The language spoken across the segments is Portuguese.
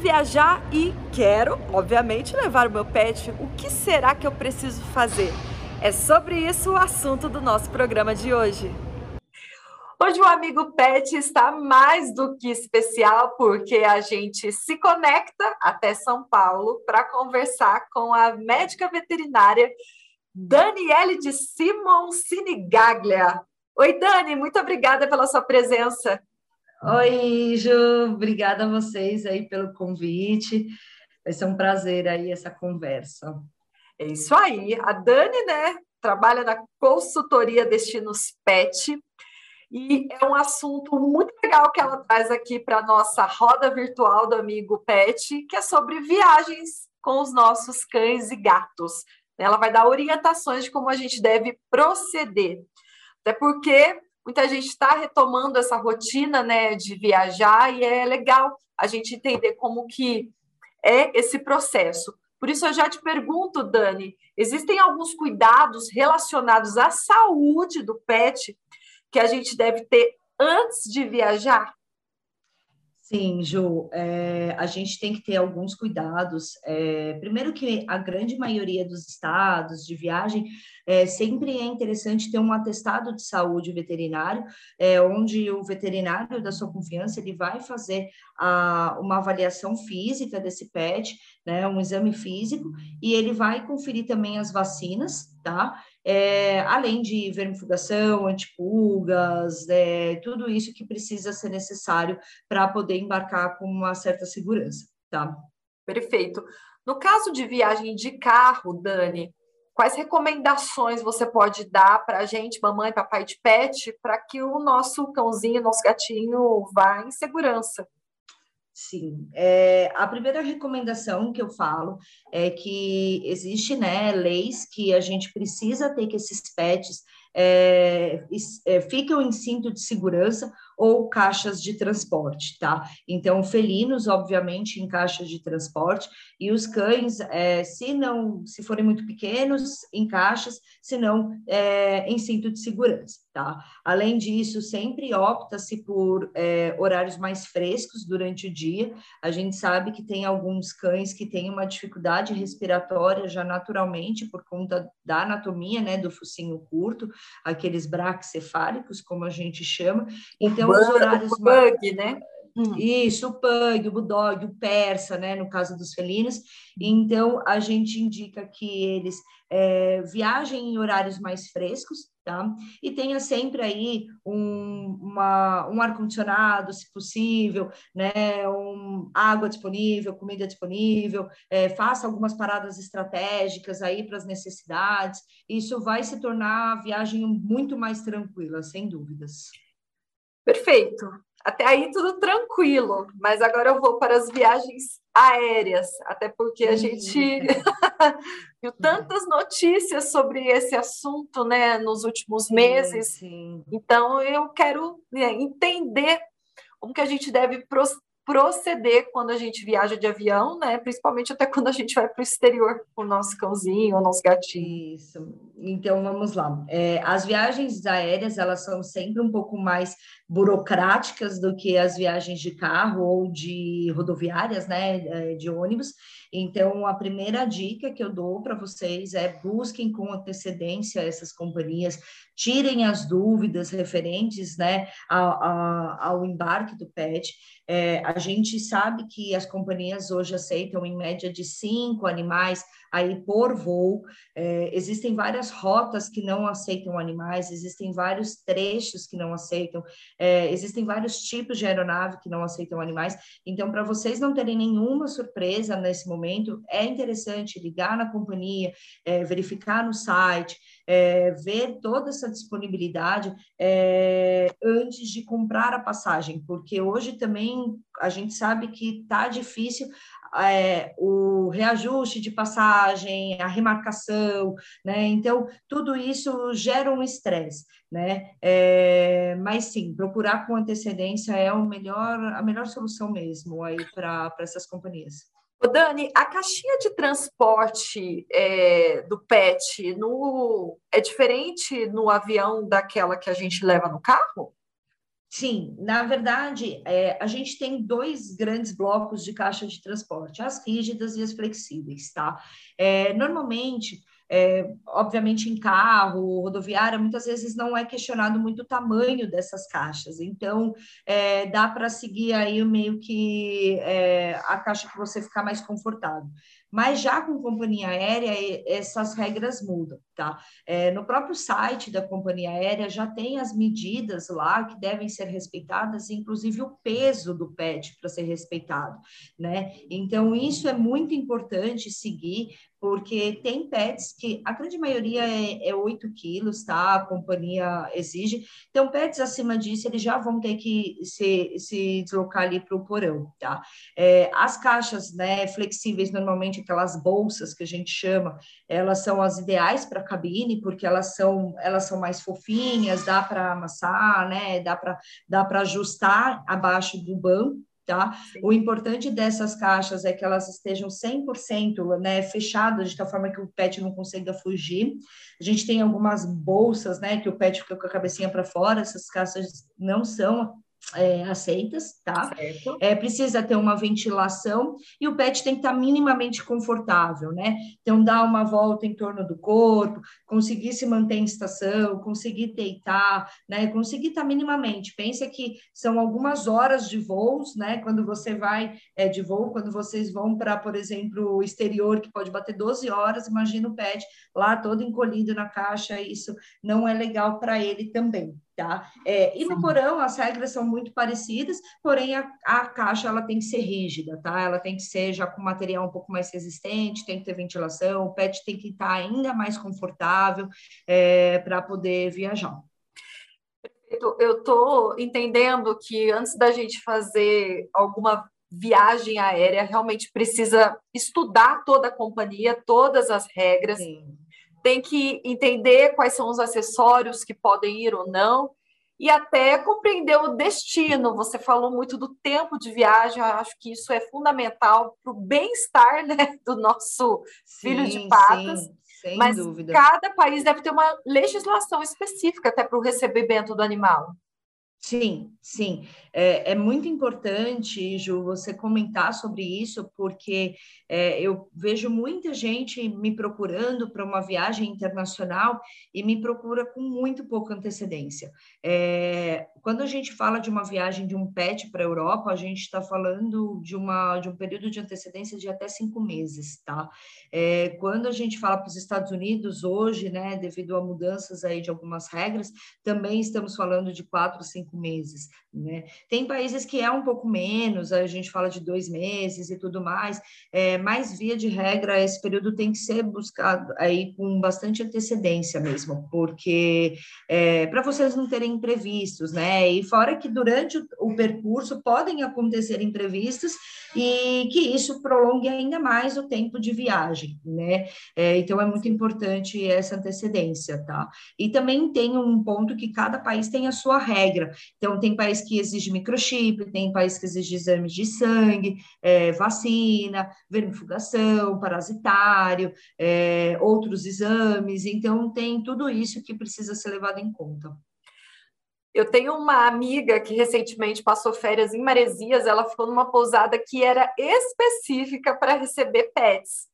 viajar e quero, obviamente, levar o meu pet. O que será que eu preciso fazer? É sobre isso o assunto do nosso programa de hoje. Hoje o amigo Pet está mais do que especial porque a gente se conecta até São Paulo para conversar com a médica veterinária Daniele de Simon Sinigaglia. Oi, Dani, muito obrigada pela sua presença. Oi, Ju, obrigada a vocês aí pelo convite. Vai ser um prazer aí essa conversa. É isso aí. A Dani, né, trabalha na consultoria Destinos Pet e é um assunto muito legal que ela traz aqui para a nossa roda virtual do amigo Pet, que é sobre viagens com os nossos cães e gatos. Ela vai dar orientações de como a gente deve proceder. Até porque muita gente está retomando essa rotina né, de viajar e é legal a gente entender como que é esse processo. Por isso eu já te pergunto, Dani, existem alguns cuidados relacionados à saúde do pet que a gente deve ter antes de viajar? Sim, Ju, é, a gente tem que ter alguns cuidados. É, primeiro que a grande maioria dos estados de viagem é, sempre é interessante ter um atestado de saúde veterinário, é, onde o veterinário da sua confiança ele vai fazer a, uma avaliação física desse pet, né, um exame físico, e ele vai conferir também as vacinas, tá? É, além de vermifugação, antipulgas, é, tudo isso que precisa ser necessário para poder embarcar com uma certa segurança, tá? Perfeito. No caso de viagem de carro, Dani, quais recomendações você pode dar para a gente, mamãe, papai de pet, para que o nosso cãozinho, nosso gatinho vá em segurança? Sim, é, a primeira recomendação que eu falo é que existe, né, leis que a gente precisa ter que esses pets é, é, ficam em cinto de segurança ou caixas de transporte, tá? Então, felinos, obviamente, em caixas de transporte, e os cães, é, se não, se forem muito pequenos, em caixas, se não, é, em cinto de segurança, tá? Além disso, sempre opta-se por é, horários mais frescos durante o dia. A gente sabe que tem alguns cães que têm uma dificuldade respiratória já naturalmente por conta da anatomia, né, do focinho curto, aqueles braquicefálicos, como a gente chama. Então, bug, os horários... O bug, né? Hum. Isso, o pug, o bulldog, o persa, né, no caso dos felinos. Então, a gente indica que eles é, viajem em horários mais frescos, tá? E tenha sempre aí um, uma, um ar-condicionado, se possível, né? Um, água disponível, comida disponível, é, faça algumas paradas estratégicas aí para as necessidades. Isso vai se tornar a viagem muito mais tranquila, sem dúvidas. Perfeito. Até aí tudo tranquilo, mas agora eu vou para as viagens aéreas, até porque a gente viu tantas notícias sobre esse assunto, né, nos últimos meses. Sim, sim. Então eu quero né, entender como que a gente deve proceder quando a gente viaja de avião, né? Principalmente até quando a gente vai para o exterior com o nosso cãozinho, o nosso gatinho. Isso. Então vamos lá. É, as viagens aéreas elas são sempre um pouco mais burocráticas do que as viagens de carro ou de rodoviárias, né? É, de ônibus. Então, a primeira dica que eu dou para vocês é busquem com antecedência essas companhias, tirem as dúvidas referentes né, ao, ao embarque do PET. É, a gente sabe que as companhias hoje aceitam em média de cinco animais aí por voo. É, existem várias rotas que não aceitam animais, existem vários trechos que não aceitam, é, existem vários tipos de aeronave que não aceitam animais. Então, para vocês não terem nenhuma surpresa nesse momento, é interessante ligar na companhia, é, verificar no site, é, ver toda essa disponibilidade é, antes de comprar a passagem, porque hoje também a gente sabe que está difícil é, o reajuste de passagem, a remarcação, né? Então, tudo isso gera um estresse, né? É, mas sim, procurar com antecedência é o melhor, a melhor solução mesmo aí para essas companhias. Ô Dani, a caixinha de transporte é, do PET no, é diferente no avião daquela que a gente leva no carro? Sim, na verdade, é, a gente tem dois grandes blocos de caixa de transporte, as rígidas e as flexíveis, tá? É, normalmente, é, obviamente, em carro, rodoviária, muitas vezes não é questionado muito o tamanho dessas caixas. Então, é, dá para seguir aí meio que é, a caixa que você ficar mais confortável. Mas já com companhia aérea, essas regras mudam, tá? É, no próprio site da companhia aérea já tem as medidas lá que devem ser respeitadas, inclusive o peso do PET para ser respeitado, né? Então, isso é muito importante seguir, porque tem pets que a grande maioria é, é 8 quilos, tá? A companhia exige. Então, pets acima disso, eles já vão ter que se, se deslocar ali para o porão, tá? É, as caixas né, flexíveis, normalmente aquelas bolsas que a gente chama, elas são as ideais para cabine, porque elas são, elas são mais fofinhas, dá para amassar, né? Dá para dá ajustar abaixo do banco tá? O importante dessas caixas é que elas estejam 100% né, fechadas, de tal forma que o pet não consiga fugir. A gente tem algumas bolsas, né, que o pet fica com a cabecinha para fora, essas caixas não são é, aceitas, tá? Certo. É, precisa ter uma ventilação e o pet tem que estar minimamente confortável, né? Então, dar uma volta em torno do corpo, conseguir se manter em estação, conseguir deitar, né? Conseguir estar minimamente. Pensa que são algumas horas de voos, né? Quando você vai é, de voo, quando vocês vão para, por exemplo, o exterior, que pode bater 12 horas, imagina o pet lá todo encolhido na caixa, isso não é legal para ele também, Tá? É, e no porão as regras são muito parecidas, porém a, a, caixa ela tem que ser rígida, tá? Ela tem que ser já com material um pouco mais resistente, tem que ter ventilação, o pet tem que estar ainda mais confortável é, para poder viajar. Eu estou entendendo que antes da gente fazer alguma viagem aérea, realmente precisa estudar toda a companhia, todas as regras. Sim tem que entender quais são os acessórios que podem ir ou não e até compreender o destino. Você falou muito do tempo de viagem, eu acho que isso é fundamental para o bem-estar né, do nosso sim, filho de patas. Sim, sem Mas dúvida. cada país deve ter uma legislação específica até para o recebimento do animal. Sim, sim. É, é, muito importante, Ju, você comentar sobre isso, porque é, eu vejo muita gente me procurando para uma viagem internacional e me procura com muito pouca antecedência. É, quando a gente fala de uma viagem de um pet para a Europa, a gente está falando de, uma, de um período de antecedência de até cinco meses, tá? É, quando a gente fala para os Estados Unidos hoje, né, devido a mudanças aí de algumas regras, também estamos falando de quatro, cinco meses, né? Tem países que é um pouco menos, a gente fala de dois meses e tudo mais, é, mas via de regra esse período tem que ser buscado aí com bastante antecedência mesmo, porque é, para vocês não terem imprevistos? Né? E fora que durante o, o percurso podem acontecer imprevistos e que isso prolongue ainda mais o tempo de viagem, né? É, então é muito importante essa antecedência, tá? E também tem um ponto que cada país tem a sua regra. Então tem país que exige microchip, tem país que exige exames de sangue, é, vacina, vermifugação, parasitário, é, outros exames. Então tem tudo isso que precisa ser levado em conta. Eu tenho uma amiga que recentemente passou férias em Maresias, ela ficou numa pousada que era específica para receber pets.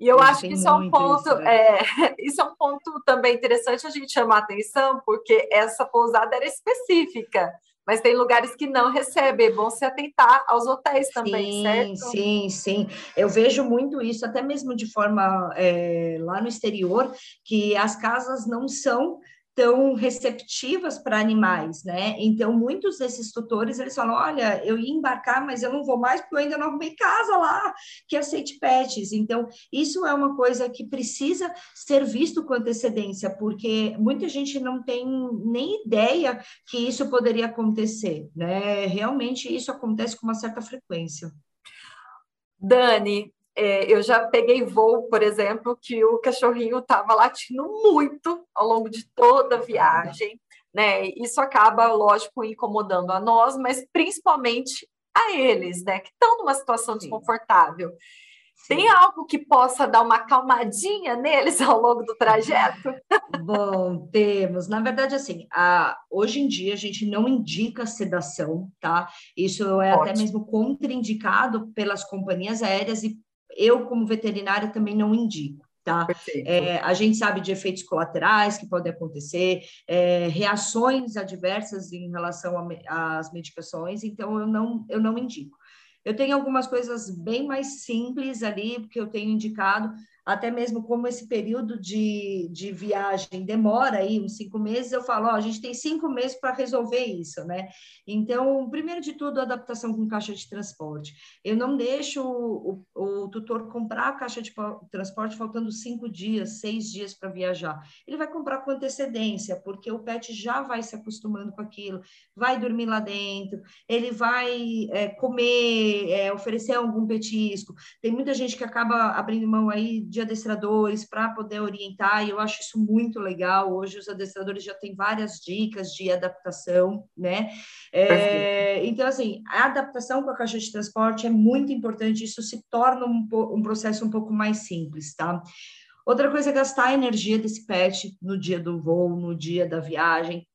E eu, eu acho que isso é um ponto, isso, né? é, isso é um ponto também interessante a gente chamar atenção, porque essa pousada era específica, mas tem lugares que não recebem, é bom se atentar aos hotéis também, sim, certo? Sim, sim, eu vejo muito isso, até mesmo de forma é, lá no exterior, que as casas não são tão receptivas para animais, né? Então, muitos desses tutores, eles falam, olha, eu ia embarcar, mas eu não vou mais porque eu ainda não arrumei casa lá que aceite pets. Então, isso é uma coisa que precisa ser visto com antecedência, porque muita gente não tem nem ideia que isso poderia acontecer, né? Realmente, isso acontece com uma certa frequência. Dani, é, eu já peguei voo, por exemplo, que o cachorrinho estava latindo muito ao longo de toda a viagem, né? Isso acaba, lógico, incomodando a nós, mas principalmente a eles, né? Que estão numa situação Sim. desconfortável. Tem algo que possa dar uma calmadinha neles ao longo do trajeto? Bom, temos. Na verdade, assim, a, hoje em dia a gente não indica sedação, tá? Isso é Ótimo. até mesmo contraindicado pelas companhias aéreas e eu, como veterinária, também não indico. Tá? É, a gente sabe de efeitos colaterais que podem acontecer, é, reações adversas em relação às medicações, então eu não, eu não indico. Eu tenho algumas coisas bem mais simples ali, porque eu tenho indicado, até mesmo como esse período de, de viagem demora aí uns cinco meses, eu falo, ó, a gente tem cinco meses para resolver isso, né? Então, primeiro de tudo, adaptação com caixa de transporte. Eu não deixo o, o, o tutor comprar a caixa de transporte faltando cinco dias, seis dias para viajar. Ele vai comprar com antecedência, porque o pet já vai se acostumando com aquilo, vai dormir lá dentro, ele vai é, comer, é, oferecer algum petisco. Tem muita gente que acaba abrindo mão aí de de adestradores para poder orientar, e eu acho isso muito legal. Hoje os adestradores já têm várias dicas de adaptação, né? É, então, assim, a adaptação com a caixa de transporte é muito importante, isso se torna um, um processo um pouco mais simples, tá? Outra coisa é gastar a energia desse pet no dia do voo, no dia da viagem.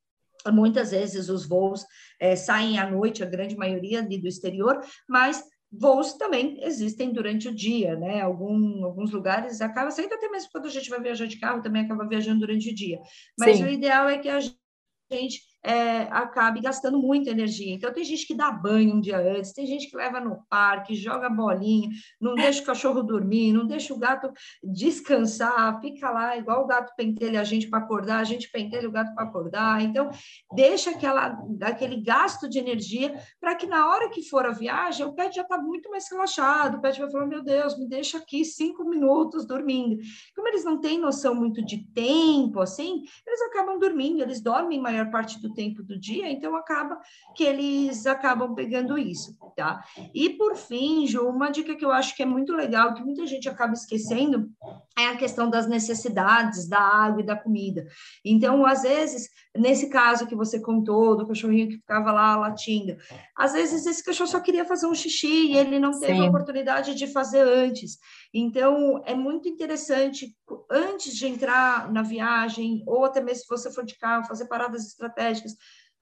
Muitas vezes os voos é, saem à noite, a grande maioria ali do exterior, mas voos também existem durante o dia, né? Algum, alguns lugares acaba saindo até mesmo quando a gente vai viajar de carro, também acaba viajando durante o dia. Mas Sim. o ideal é que a gente é, acabe gastando muita energia. Então, tem gente que dá banho um dia antes, tem gente que leva no parque, joga bolinha, não deixa o cachorro dormir, não deixa o gato descansar, fica lá igual o gato pentelha a gente para acordar, a gente pentelha o gato para acordar. Então, deixa aquela, aquele gasto de energia para que na hora que for a viagem, o pet já está muito mais relaxado, o pet vai falar, meu Deus, me deixa aqui cinco minutos dormindo. Como eles não têm noção muito de tempo, assim, eles acabam dormindo, eles dormem maior parte do tempo do dia, então acaba que eles acabam pegando isso, tá? E por fim, Ju, uma dica que eu acho que é muito legal, que muita gente acaba esquecendo, é a questão das necessidades da água e da comida. Então, às vezes, nesse caso que você contou, do cachorrinho que ficava lá latindo, às vezes esse cachorro só queria fazer um xixi e ele não teve Sim. a oportunidade de fazer antes. Então, é muito interessante, antes de entrar na viagem, ou até mesmo se você for de carro, fazer paradas estratégicas,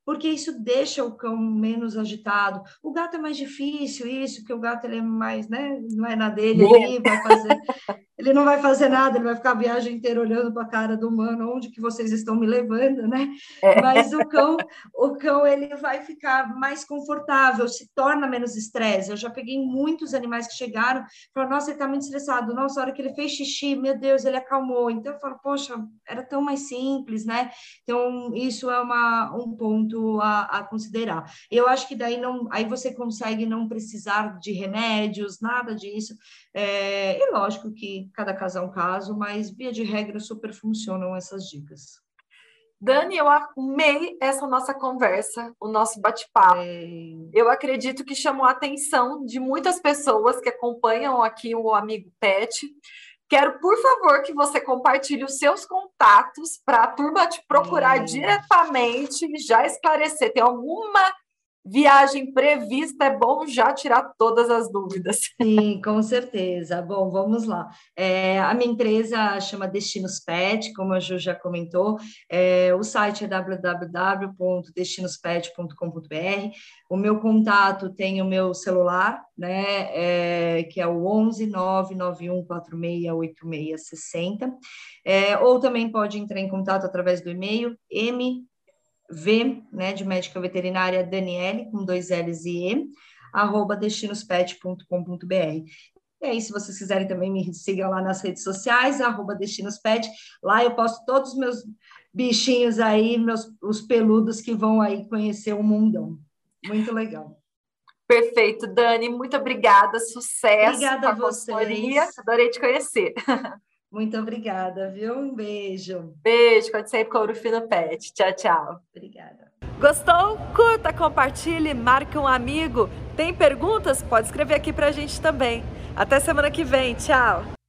porque isso deixa o cão menos agitado. O gato é mais difícil, isso, porque o gato ele é mais, né, não é na dele ali, vai fazer, ele não vai fazer nada, ele vai ficar a viagem inteira olhando para a cara do humano, onde que vocês estão me levando, né? É. Mas o cão, o cão ele vai ficar mais confortável, se torna menos estresse. Eu já peguei muitos animais que chegaram, falaram, nossa, ele está muito estressado. Nossa, a hora que ele fez xixi, meu Deus, ele acalmou. Então eu falo, poxa, era tão mais simples, né? Então isso é uma, um ponto a, a considerar. Eu acho que daí não, aí você consegue não precisar de remédios, nada disso. É, e lógico que cada caso é um caso, mas via de regra super funcionam essas dicas. Dani, eu amei essa nossa conversa, o nosso bate-papo. É... Eu acredito que chamou a atenção de muitas pessoas que acompanham aqui o Amigo Pet. Quero, por favor, que você compartilhe os seus contatos para a turma te procurar é... diretamente e já esclarecer. Tem alguma viagem prevista, é bom já tirar todas as dúvidas. Sim, com certeza. Bom, vamos lá. É, a minha empresa chama Destinos Pet, como a Ju já comentou. É, o site é www.destinospet.com.br. O meu contato tem o meu celular, né, é, que é o 11 991 468660. É, ou também pode entrar em contato através do e-mail m V, né, de médica veterinária Daniele, com dois L's e E, arroba destinospet.com.br. E aí, se vocês quiserem também me sigam lá nas redes sociais, arroba destinospet, lá eu posto todos os meus bichinhos aí, meus, os peludos que vão aí conhecer o mundão. Muito legal. Perfeito, Dani, muito obrigada, sucesso. Obrigada a vocês. Adorei te conhecer. Muito obrigada, viu? Um beijo. Beijo, quando sempre com o Urufino Pet. Tchau, tchau. Obrigada. Gostou? Curta, compartilhe, marque um amigo. Tem perguntas? Pode escrever aqui pra gente também. Até semana que vem. Tchau.